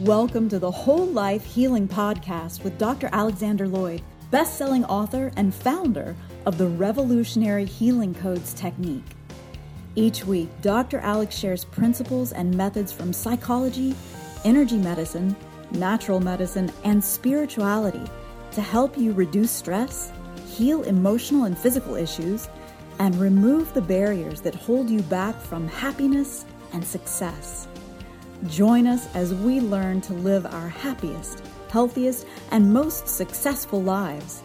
Welcome to the Whole Life Healing Podcast with Dr. Alexander Loyd, best selling author and founder of the revolutionary Healing Codes technique. Each week, Dr. Alex shares principles and methods from psychology, energy medicine, natural medicine, and spirituality to help you reduce stress, heal emotional and physical issues, and remove the barriers that hold you back from happiness and success. Join us as we learn to live our happiest, healthiest, and most successful lives.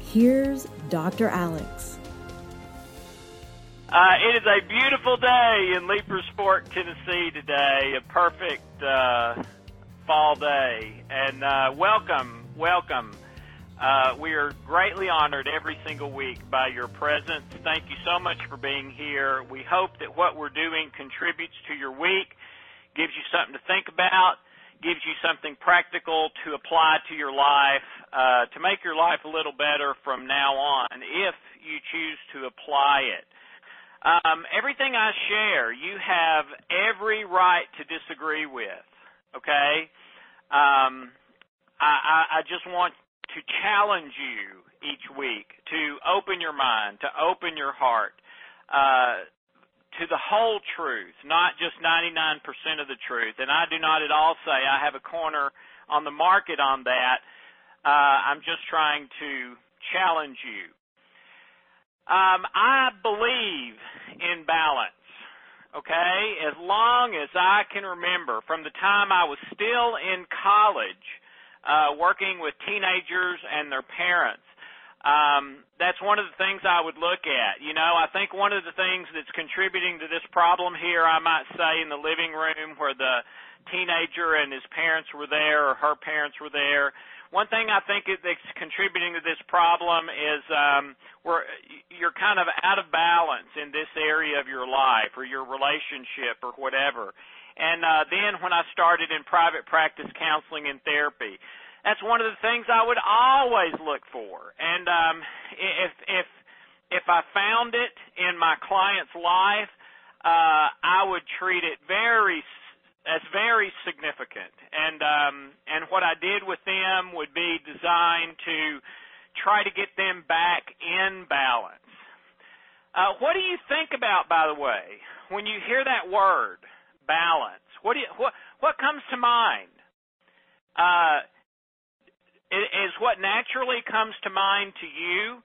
Here's Dr. Alex. Uh, it is a beautiful day in Leipers Fork, Tennessee today. A perfect uh, fall day. And uh, welcome, welcome. Uh, we are greatly honored every single week by your presence. Thank you so much for being here. We hope that what we're doing contributes to your week gives you something to think about, gives you something practical to apply to your life, uh, to make your life a little better from now on if you choose to apply it. Um, everything I share, you have every right to disagree with. Okay, um, I, I, I just want to challenge you each week to open your mind, to open your heart, uh, to the whole truth, not just 99% of the truth. And I do not at all say I have a corner on the market on that. Uh, I'm just trying to challenge you. Um, I believe in balance. Okay, as long as I can remember, from the time I was still in college, uh, working with teenagers and their parents, um, that's one of the things I would look at. You know, I think one of the things that's contributing to this problem here, I might say, in the living room where the teenager and his parents were there or her parents were there. One thing I think that's contributing to this problem is um, where you're kind of out of balance in this area of your life or your relationship or whatever. And uh, then when I started in private practice counseling and therapy, that's one of the things I would always look for. And um, if if if I found it in my client's life, uh, I would treat it very as very significant. And um, and what I did with them would be designed to try to get them back in balance. Uh, what do you think about, by the way, when you hear that word balance? What do you, what what comes to mind? Uh, is what naturally comes to mind to you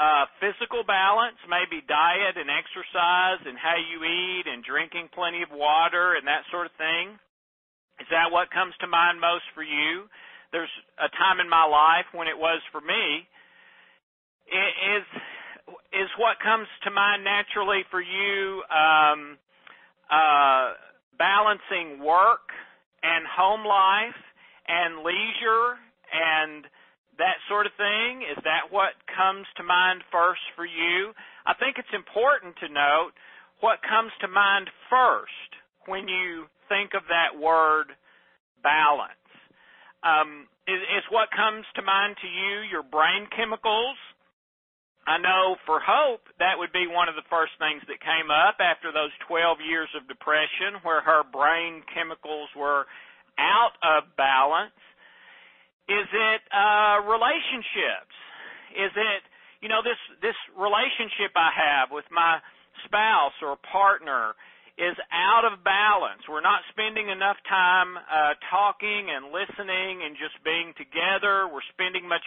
uh, physical balance, maybe diet and exercise and how you eat and drinking plenty of water and that sort of thing? Is that what comes to mind most for you? There's a time in my life when it was for me. Is is what comes to mind naturally for you um, uh, balancing work and home life and leisure and that sort of thing? Is that what comes to mind first for you? I think it's important to note what comes to mind first when you think of that word balance. Um, is, is what comes to mind to you your brain chemicals? I know for Hope, that would be one of the first things that came up after those 12 years of depression where her brain chemicals were out of balance. Is it uh, relationships? Is it you know this this relationship I have with my spouse or partner is out of balance. We're not spending enough time uh, talking and listening and just being together. We're spending much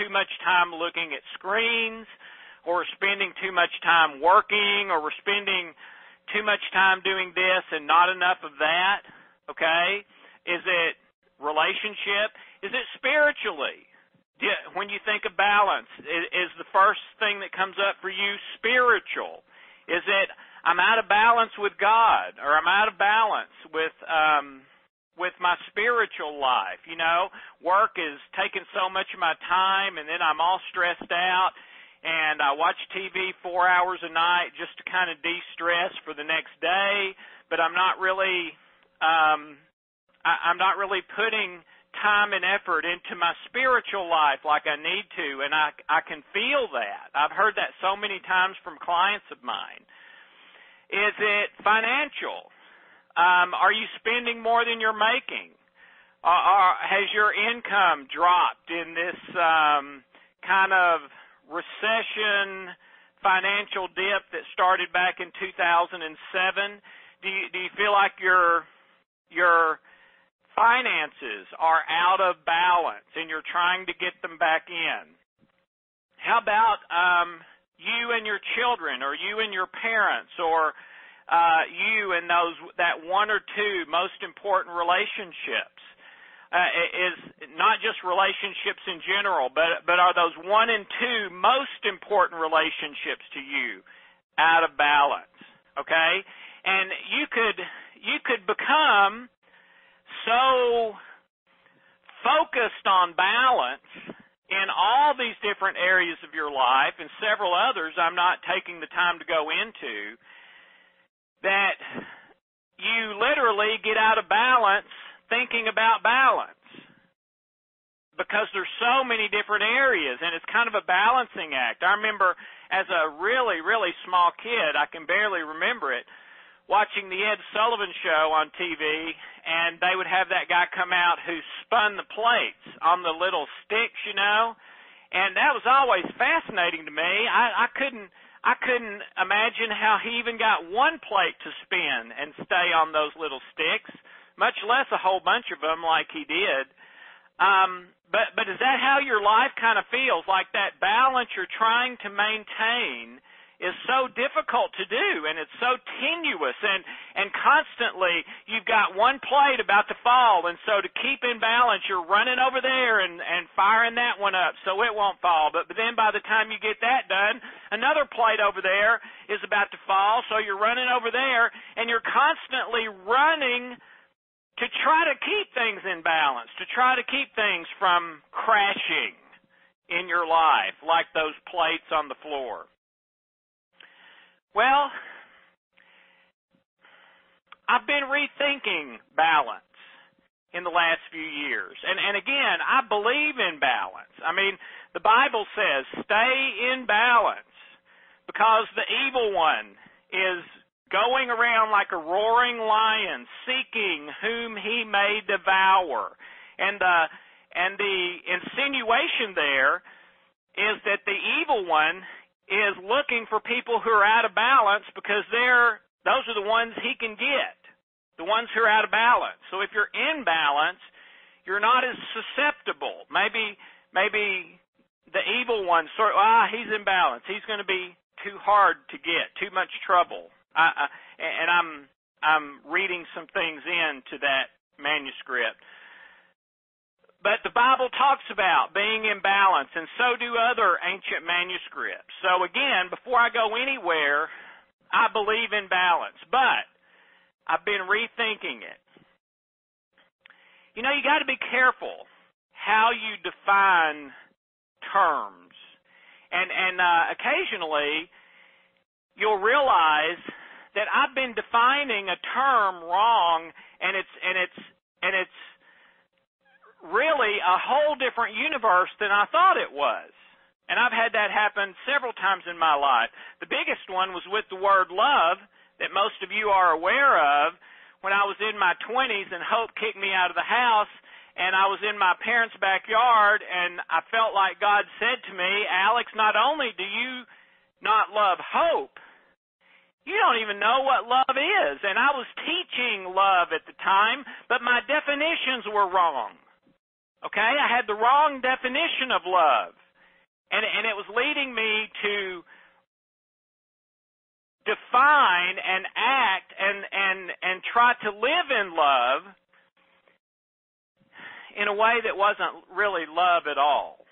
too much time looking at screens, or we're spending too much time working, or we're spending too much time doing this and not enough of that. Okay, is it relationship? Is it spiritually? When you think of balance, is the first thing that comes up for you spiritual? Is it I'm out of balance with God, or I'm out of balance with um, with my spiritual life? You know, work is taking so much of my time, and then I'm all stressed out, and I watch TV four hours a night just to kind of de-stress for the next day. But I'm not really um, I, I'm not really putting time and effort into my spiritual life like I need to, and I I can feel that. I've heard that so many times from clients of mine. Is it financial? Um, are you spending more than you're making? Are, has your income dropped in this um, kind of recession financial dip that started back in 2007? Do you, do you feel like your your finances are out of balance and you're trying to get them back in? How about um, you and your children, or you and your parents, or uh, you and those that one or two most important relationships? uh, is not just relationships in general, but but are those one and two most important relationships to you out of balance? Okay, and you could you could become so focused on balance in all these different areas of your life and several others I'm not taking the time to go into that you literally get out of balance thinking about balance because there's so many different areas and it's kind of a balancing act. I remember as a really, really small kid, I can barely remember it, watching the Ed Sullivan show on TV and they would have that guy come out who spun the plates on the little sticks, you know. And that was always fascinating to me. I, I couldn't I couldn't imagine how he even got one plate to spin and stay on those little sticks much less a whole bunch of them like he did. Um, but but is that how your life kind of feels? Like that balance you're trying to maintain is so difficult to do and it's so tenuous and and constantly you've got one plate about to fall and so to keep in balance you're running over there and and firing that one up so it won't fall but, but then by the time you get that done another plate over there is about to fall so you're running over there and you're constantly running to try to keep things in balance, to try to keep things from crashing in your life like those plates on the floor. Well, I've been rethinking balance in the last few years. And and again, I believe in balance. I mean, the Bible says stay in balance because the evil one is going around like a roaring lion, seeking whom he may devour. And the and the insinuation there is that the evil one is looking for people who are out of balance because they're those are the ones he can get. The ones who are out of balance. So if you're in balance, you're not as susceptible. Maybe maybe the evil one sort ah he's in balance. He's going to be too hard to get, too much trouble. I, I, and I'm I'm reading some things into that manuscript. But the Bible talks about being in balance, and so do other ancient manuscripts. So again, before I go anywhere, I believe in balance, but I've been rethinking it. You know, you got to be careful how you define terms, and and uh, occasionally you'll realize that I've been defining a term wrong and it's and it's and it's really a whole different universe than I thought it was. And I've had that happen several times in my life. The biggest one was with the word love that most of you are aware of when I was in my 20s and Hope kicked me out of the house and I was in my parents' backyard and I felt like God said to me, Alex, not only do you not love Hope, you don't even know what love is. And I was teaching love at the time, but my definitions were wrong. Okay? I had the wrong definition of love. And, and it was leading me to define and act and, and, and try to live in love in a way that wasn't really love at all.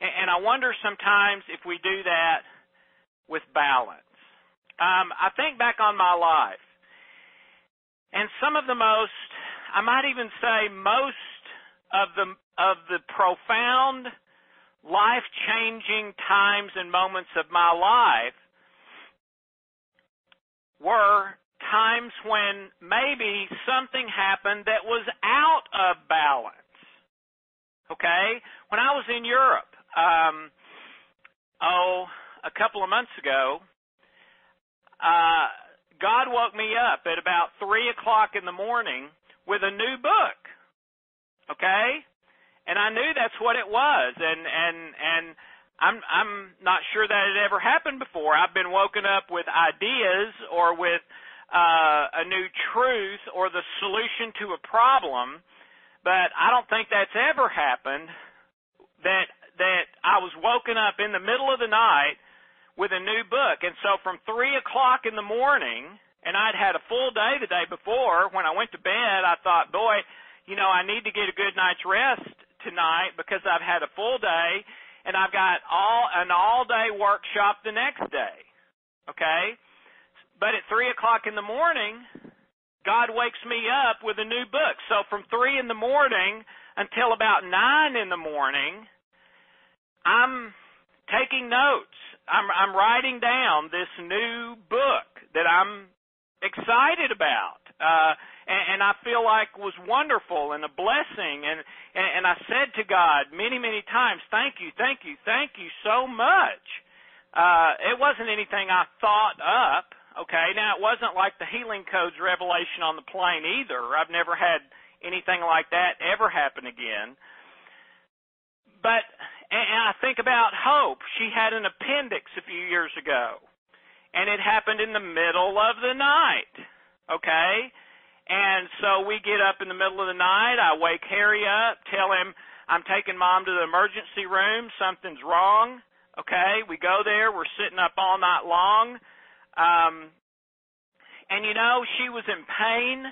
And, and I wonder sometimes if we do that with balance um, I think back on my life, and some of the most, I might even say most of the of the profound, life changing times and moments of my life were times when maybe something happened that was out of balance. Okay? When I was in Europe, um, oh, a couple of months ago, uh, God woke me up at about three o'clock in the morning with a new book. Okay? And I knew that's what it was. And and and I'm I'm not sure that it ever happened before. I've been woken up with ideas or with uh, a new truth or the solution to a problem, but I don't think that's ever happened. That that I was woken up in the middle of the night with a new book, and so from three o'clock in the morning, and I'd had a full day the day before. When I went to bed, I thought, boy, you know, I need to get a good night's rest tonight because I've had a full day and I've got all an all day workshop the next day. Okay? But at three o'clock in the morning, God wakes me up with a new book. So from three in the morning until about nine in the morning, I'm taking notes. I'm I'm writing down this new book that I'm excited about. Uh and, and I feel like was wonderful and a blessing. And, and and I said to God many many times thank you thank you thank you so much. Uh it wasn't anything I thought up okay? Now it wasn't like the healing codes revelation on the plane either. I've never had anything like that ever happen again. But and I think about Hope. She had an appendix a few years ago and it happened in the middle of the night okay and so we get up in the middle of the night. I wake Harry up, tell him I'm taking mom to the emergency room. Something's wrong. Okay, we go there. We're sitting up all night long. Um, and you know, she was in pain,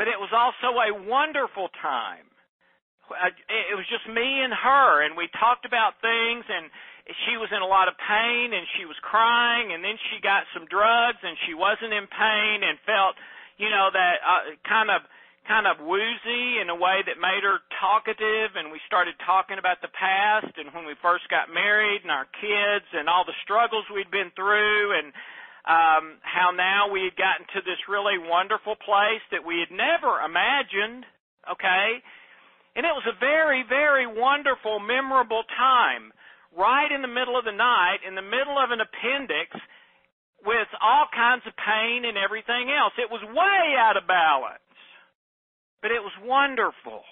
but it was also a wonderful time. Uh, it was just me and her, and we talked about things, and she was in a lot of pain, and she was crying, and then she got some drugs, and she wasn't in pain, and felt you know, that uh, kind of kind of woozy in a way that made her talkative and we started talking about the past and when we first got married and our kids and all the struggles we'd been through and um how now we had gotten to this really wonderful place that we had never imagined okay? And it was a very very wonderful memorable time. Right in the middle of the night in the middle of an appendix with all kinds of pain and everything else. It was way out of balance. But it was wonderful.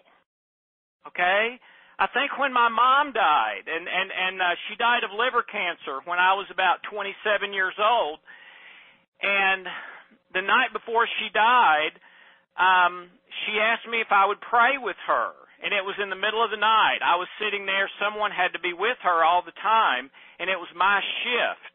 Okay? I think when my mom died and and and uh, she died of liver cancer when I was about 27 years old. And the night before she died, um she asked me if I would pray with her. And it was in the middle of the night. I was sitting there, someone had to be with her all the time, and it was my shift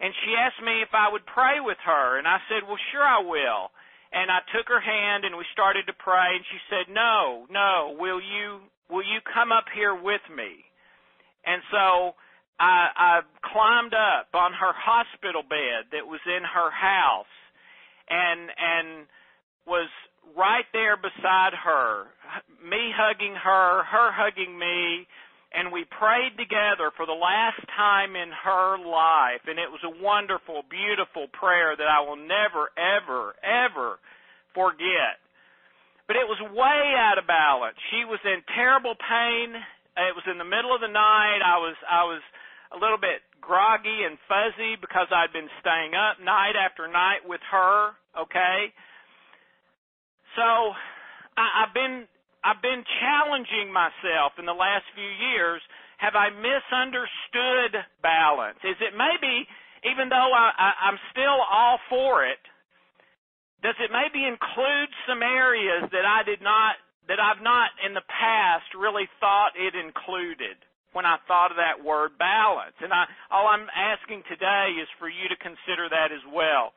and she asked me if I would pray with her and I said, "Well, sure I will." And I took her hand and we started to pray and she said, "No, no, will you will you come up here with me?" And so I I climbed up on her hospital bed that was in her house and and was right there beside her, me hugging her, her hugging me, and we prayed together for the last time in her life and it was a wonderful beautiful prayer that I will never ever ever forget. But it was way out of balance. She was in terrible pain. It was in the middle of the night. I was I was a little bit groggy and fuzzy because I'd been staying up night after night with her okay? So I, I've been I've been challenging myself in the last few years. Have I misunderstood balance? Is it maybe, even though I, I, I'm still all for it, does it maybe include some areas that I did not, that I've not in the past really thought it included when I thought of that word balance? And I, all I'm asking today is for you to consider that as well.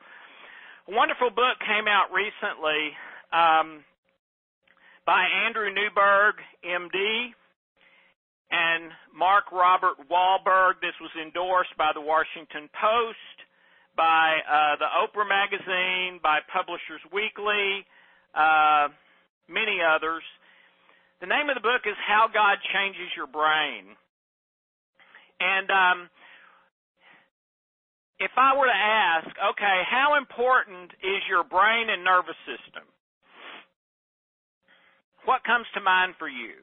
A wonderful book came out recently. Um, by Andrew Newberg, MD, and Mark Robert Waldman. This was endorsed by the Washington Post, by uh, the Oprah magazine, by Publishers Weekly, uh, many others. The name of the book is How God Changes Your Brain. And um, if I were to ask, okay, how important is your brain and nervous system? What comes to mind for you?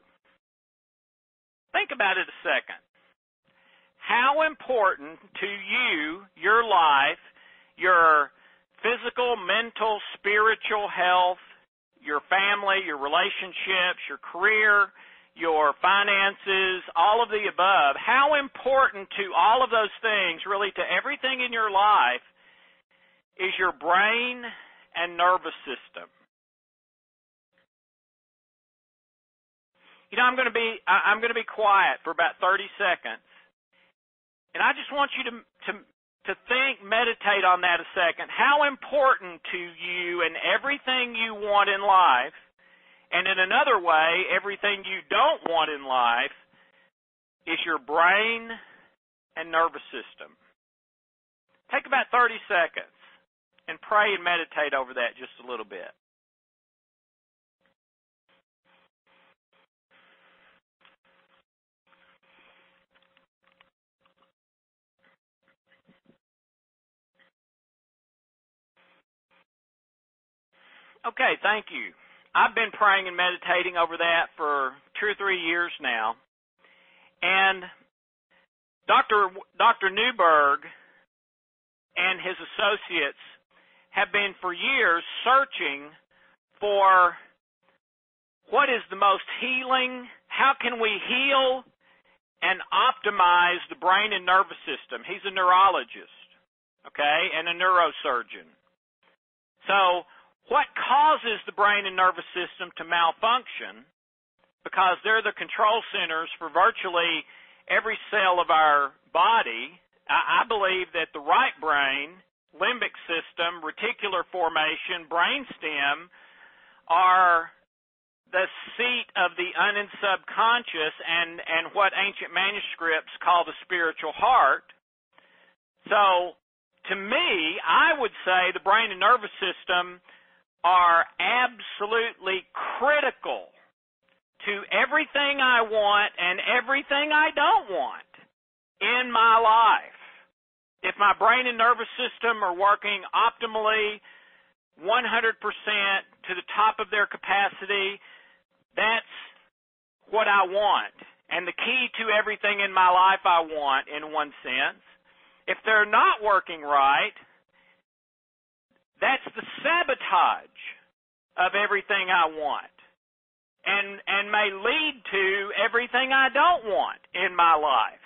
Think about it a second. How important to you, your life, your physical, mental, spiritual health, your family, your relationships, your career, your finances, all of the above, how important to all of those things, really to everything in your life, is your brain and nervous system. You know, I'm going to be I'm going to be quiet for about 30 seconds. And I just want you to to to think, meditate on that a second. How important to you and everything you want in life, and in another way, everything you don't want in life, is your brain and nervous system. Take about 30 seconds and pray and meditate over that just a little bit. Okay, thank you. I've been praying and meditating over that for two or three years now. And Dr. Dr. Newberg and his associates have been for years searching for what is the most healing, how can we heal and optimize the brain and nervous system. He's a neurologist, okay, and a neurosurgeon. So what causes the brain and nervous system to malfunction because they're the control centers for virtually every cell of our body. I, I believe that the right brain, limbic system, reticular formation, brainstem are the seat of the un and subconscious and, and what ancient manuscripts call the spiritual heart. So, to me, I would say the brain and nervous system are absolutely critical to everything I want and everything I don't want in my life. If my brain and nervous system are working optimally, 100% to the top of their capacity, that's what I want. And the key to everything in my life I want, in one sense. If they're not working right, that's the sabotage of everything I want. And and may lead to everything I don't want in my life.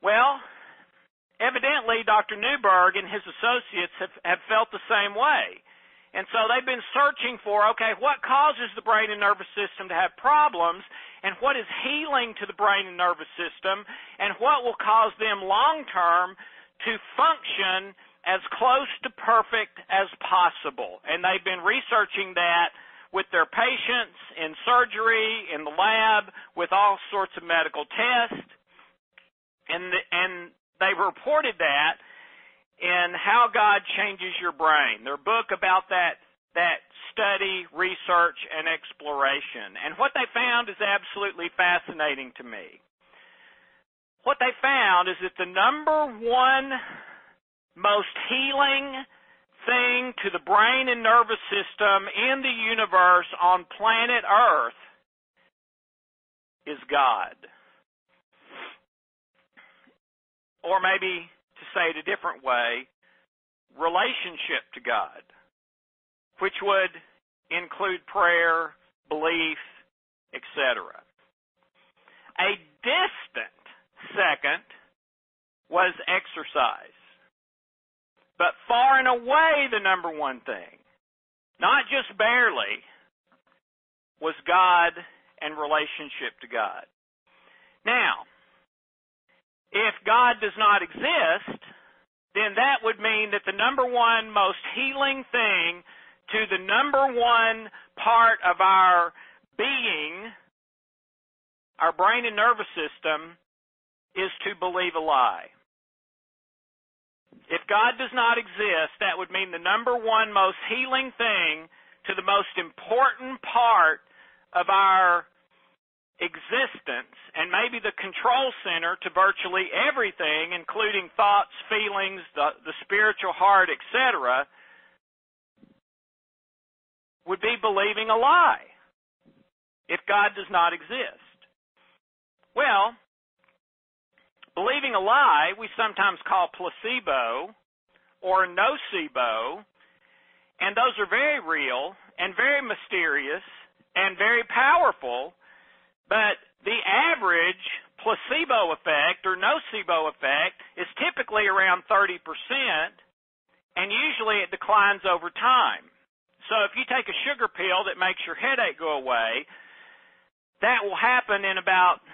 Well, evidently Dr. Newberg and his associates have, have felt the same way. And so they've been searching for, okay, what causes the brain and nervous system to have problems, and what is healing to the brain and nervous system, and what will cause them long term to function as close to perfect as possible. And they've been researching that with their patients in surgery, in the lab, with all sorts of medical tests. And, the, and they reported that in How God Changes Your Brain, their book about that, that study, research, and exploration. And what they found is absolutely fascinating to me. What they found is that the number one most healing thing to the brain and nervous system in the universe on planet Earth is God. Or maybe to say it a different way, relationship to God, which would include prayer, belief, etc. A distant second was exercise but far and away the number one thing, not just barely, was God and relationship to God. Now, if God does not exist, then that would mean that the number one most healing thing to the number one part of our being, our brain and nervous system, is to believe a lie. If God does not exist, that would mean the number one most healing thing to the most important part of our existence and maybe the control center to virtually everything, including thoughts, feelings, the, the spiritual heart, etc., would be believing a lie if God does not exist. Well, Believing a lie, we sometimes call placebo or nocebo, and those are very real and very mysterious and very powerful, but the average placebo effect or nocebo effect is typically around 30%, and usually it declines over time. So if you take a sugar pill that makes your headache go away, that will happen in about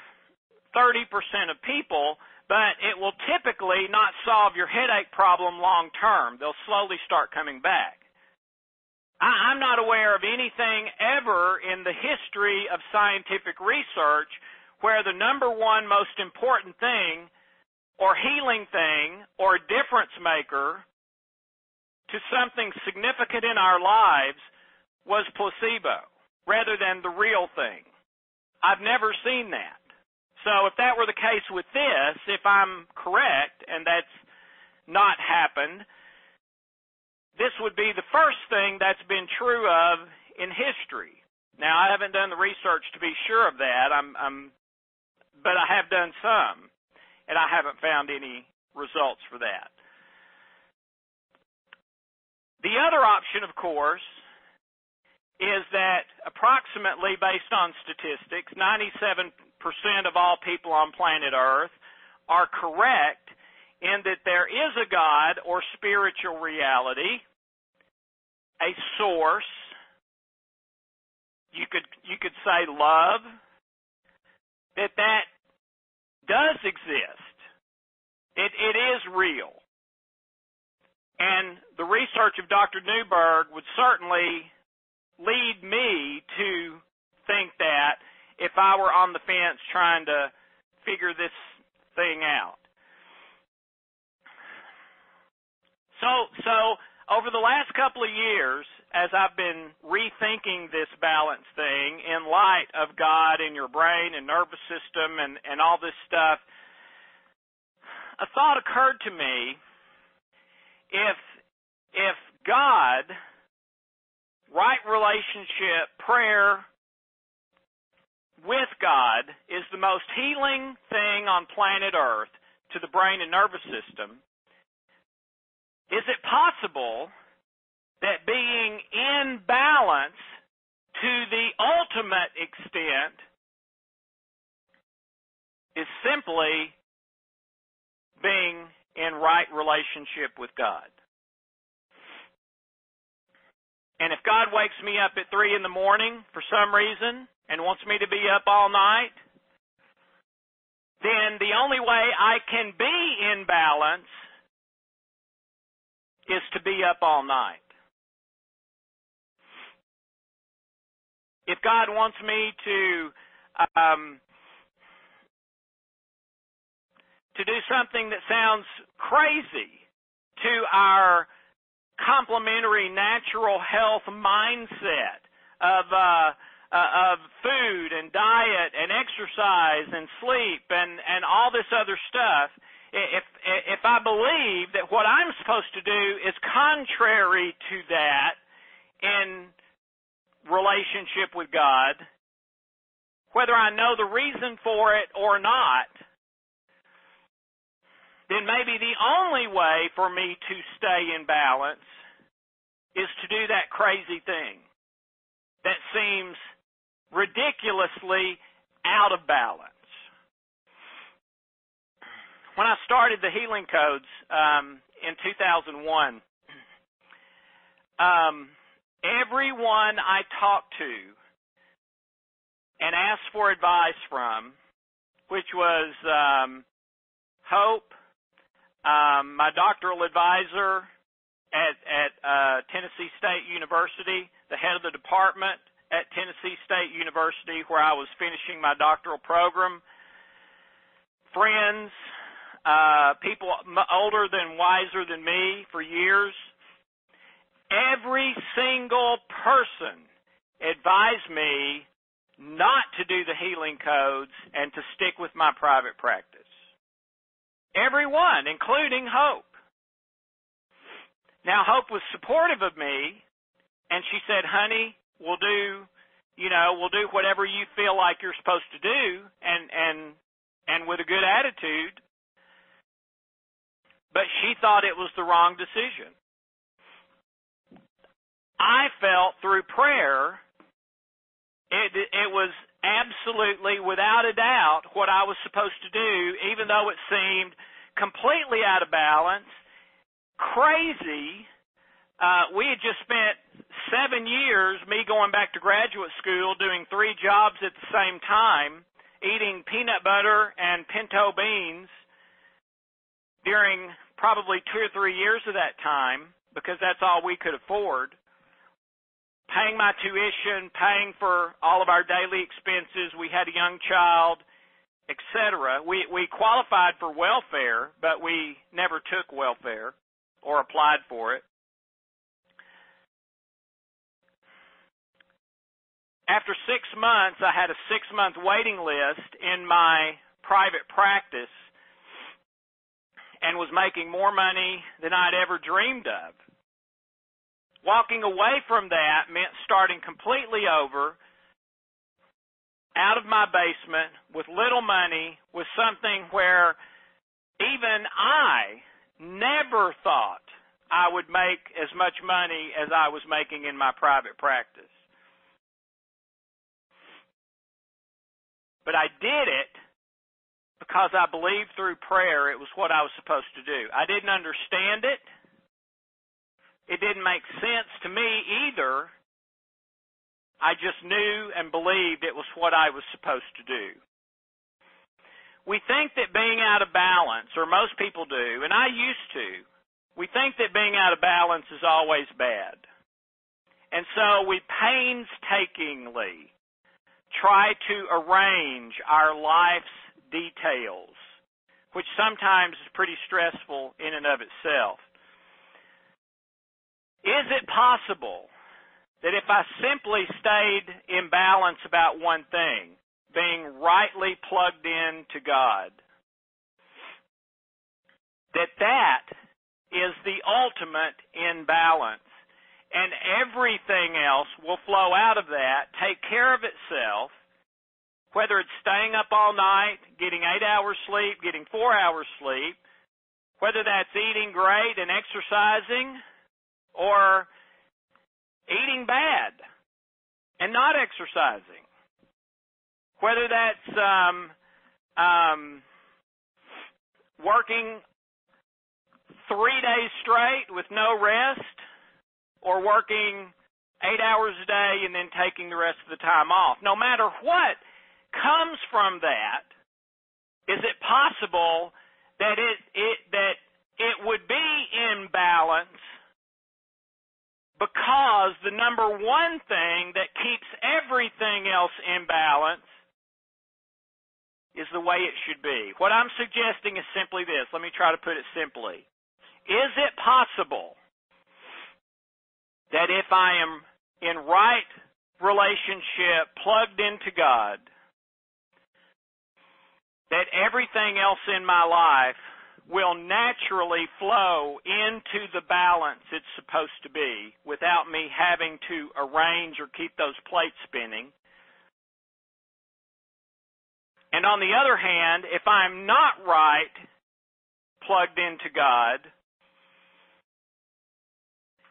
30% of people, but it will typically not solve your headache problem long term. They'll slowly start coming back. I'm not aware of anything ever in the history of scientific research where the number one most important thing or healing thing or difference maker to something significant in our lives was placebo rather than the real thing. I've never seen that. So if that were the case with this, if I'm correct and that's not happened, this would be the first thing that's been true of in history. Now I haven't done the research to be sure of that. I'm, I'm but I have done some, and I haven't found any results for that. The other option, of course, is that approximately based on statistics, 97% of all people on planet Earth are correct in that there is a God or spiritual reality, a source, you could you could say love, that that does exist. It, it is real. And the research of Dr. Newberg would certainly lead me to think that if I were on the fence trying to figure this thing out. So, so over the last couple of years, as I've been rethinking this balance thing in light of God and your brain and nervous system and, and all this stuff, a thought occurred to me if if God, right relationship, prayer with God is the most healing thing on planet Earth to the brain and nervous system, is it possible that being in balance to the ultimate extent is simply being in right relationship with God. And if God wakes me up at 3 in the morning for some reason and wants me to be up all night, then the only way I can be in balance is to be up all night. if God wants me to um, to do something that sounds crazy to our complementary natural health mindset of uh, uh, of food and diet and exercise and sleep and and all this other stuff if if I believe that what I'm supposed to do is contrary to that in relationship with God, whether I know the reason for it or not, then maybe the only way for me to stay in balance is to do that crazy thing that seems ridiculously out of balance. When I started the healing codes um, in 2001, um, everyone I talked to and asked for advice from, which was um, Hope, um, my doctoral advisor at, at uh, Tennessee State University, the head of the department at Tennessee State University, where I was finishing my doctoral program, friends, uh, people older than wiser than me for years every single person advised me not to do the healing codes and to stick with my private practice. Everyone, including Hope. Now, Hope was supportive of me, and she said, honey, we'll do, you know, we'll do whatever you feel like you're supposed to do, and, and, and with a good attitude. But she thought it was the wrong decision. I felt through prayer, it, it was absolutely, without a doubt, what I was supposed to do, even though it seemed completely out of balance, crazy. Uh, we had just spent seven years, me going back to graduate school, doing three jobs at the same time, eating peanut butter and pinto beans during probably two or three years of that time because that's all we could afford paying my tuition, paying for all of our daily expenses. We had a young child, etc. We we qualified for welfare, but we never took welfare or applied for it. After six months, I had a six month waiting list in my private practice and was making more money than I'd ever dreamed of. Walking away from that meant starting completely over, out of my basement, with little money, with something where even I never thought I would make as much money as I was making in my private practice. But I did it because I believed through prayer it was what I was supposed to do. I didn't understand it. It didn't make sense to me either. I just knew and believed it was what I was supposed to do. We think that being out of balance, or most people do, and I used to, we think that being out of balance is always bad. And so we painstakingly try to arrange our life's details, which sometimes is pretty stressful in and of itself. Is it possible that if I simply stayed in balance about one thing, being rightly plugged in to God, that that is the ultimate in balance and everything else will flow out of that, take care of itself, whether it's staying up all night, getting eight hours sleep, getting four hours sleep, whether that's eating great and exercising, or eating bad and not exercising. Whether that's um, um, working three days straight with no rest, or working eight hours a day and then taking the rest of the time off. No matter what comes from that, is it possible that it, it that it would be in balance because the number one thing that keeps everything else in balance is the way it should be. What I'm suggesting is simply this. Let me try to put it simply. Is it possible that if I am in right relationship, plugged into God, that everything else in my life will naturally flow into the balance it's supposed to be without me having to arrange or keep those plates spinning. And on the other hand, if I'm not right plugged into God,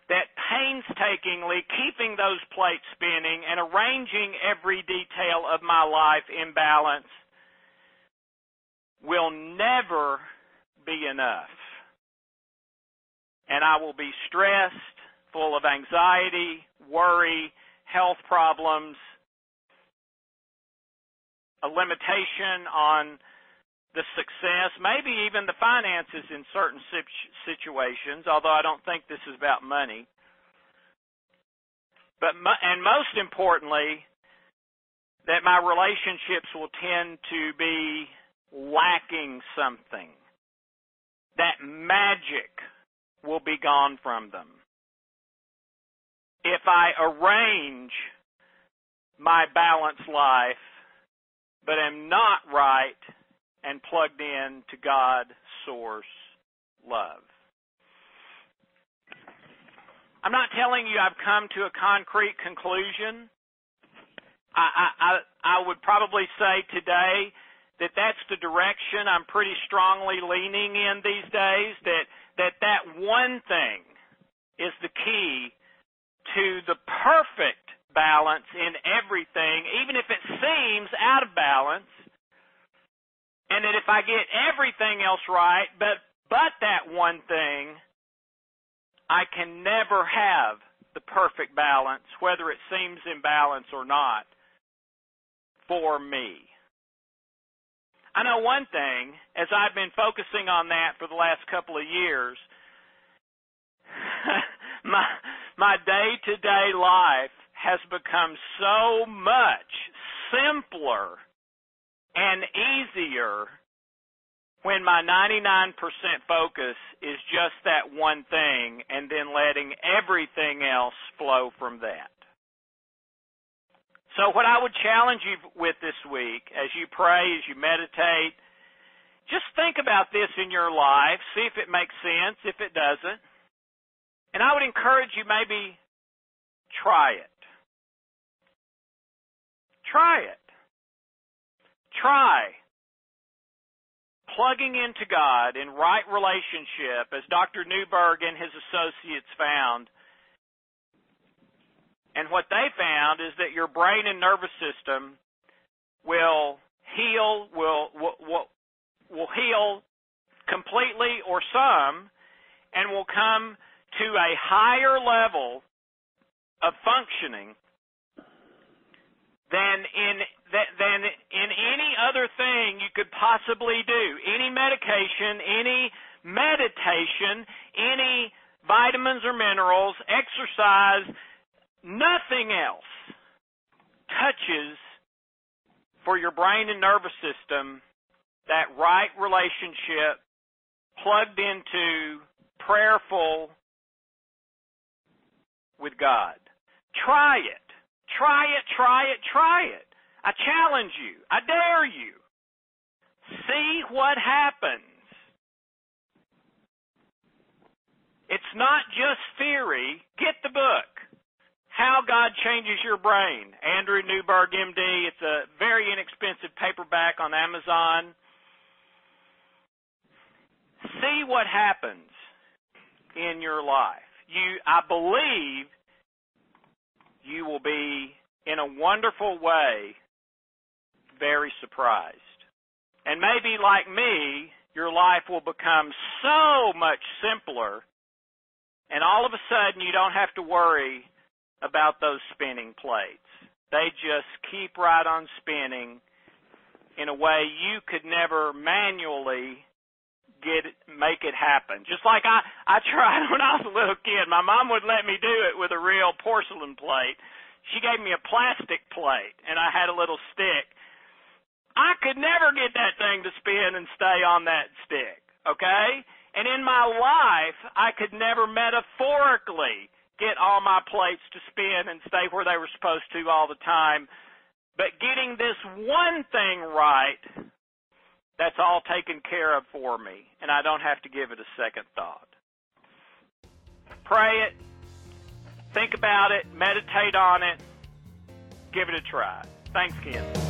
that painstakingly keeping those plates spinning and arranging every detail of my life in balance will never be enough. And I will be stressed, full of anxiety, worry, health problems, a limitation on the success, maybe even the finances in certain situations, although I don't think this is about money. But and most importantly, that my relationships will tend to be lacking something that magic will be gone from them. If I arrange my balanced life, but am not right and plugged in to God, source, love. I'm not telling you I've come to a concrete conclusion. I, I, I would probably say today that that's the direction I'm pretty strongly leaning in these days that that that one thing is the key to the perfect balance in everything, even if it seems out of balance. And that if I get everything else right, but but that one thing, I can never have the perfect balance, whether it seems imbalance or not, for me. I know one thing, as I've been focusing on that for the last couple of years, my my day-to-day life has become so much simpler and easier when my 99% focus is just that one thing and then letting everything else flow from that. So what I would challenge you with this week as you pray, as you meditate, just think about this in your life, see if it makes sense, if it doesn't. And I would encourage you maybe try it. Try it. Try plugging into God in right relationship, as Dr. Newberg and his associates found, and what they found is that your brain and nervous system will heal, will, will, will, heal completely or some, and will come to a higher level of functioning than in than in any other thing you could possibly do. Any medication, any meditation, any vitamins or minerals, exercise, Nothing else touches for your brain and nervous system that right relationship plugged into prayerful with God. Try it. Try it, try it, try it. I challenge you. I dare you. See what happens. It's not just theory. Get the book. How God Changes Your Brain. Andrew Newberg, MD. It's a very inexpensive paperback on Amazon. See what happens in your life. You, I believe you will be in a wonderful way very surprised. And maybe like me, your life will become so much simpler and all of a sudden you don't have to worry about those spinning plates. They just keep right on spinning in a way you could never manually get make it happen. Just like I I tried when I was a little kid. My mom would let me do it with a real porcelain plate. She gave me a plastic plate and I had a little stick. I could never get that thing to spin and stay on that stick, okay? And in my life, I could never metaphorically get all my plates to spin and stay where they were supposed to all the time. But getting this one thing right, that's all taken care of for me, and I don't have to give it a second thought. Pray it, think about it, meditate on it, give it a try. Thanks, Ken.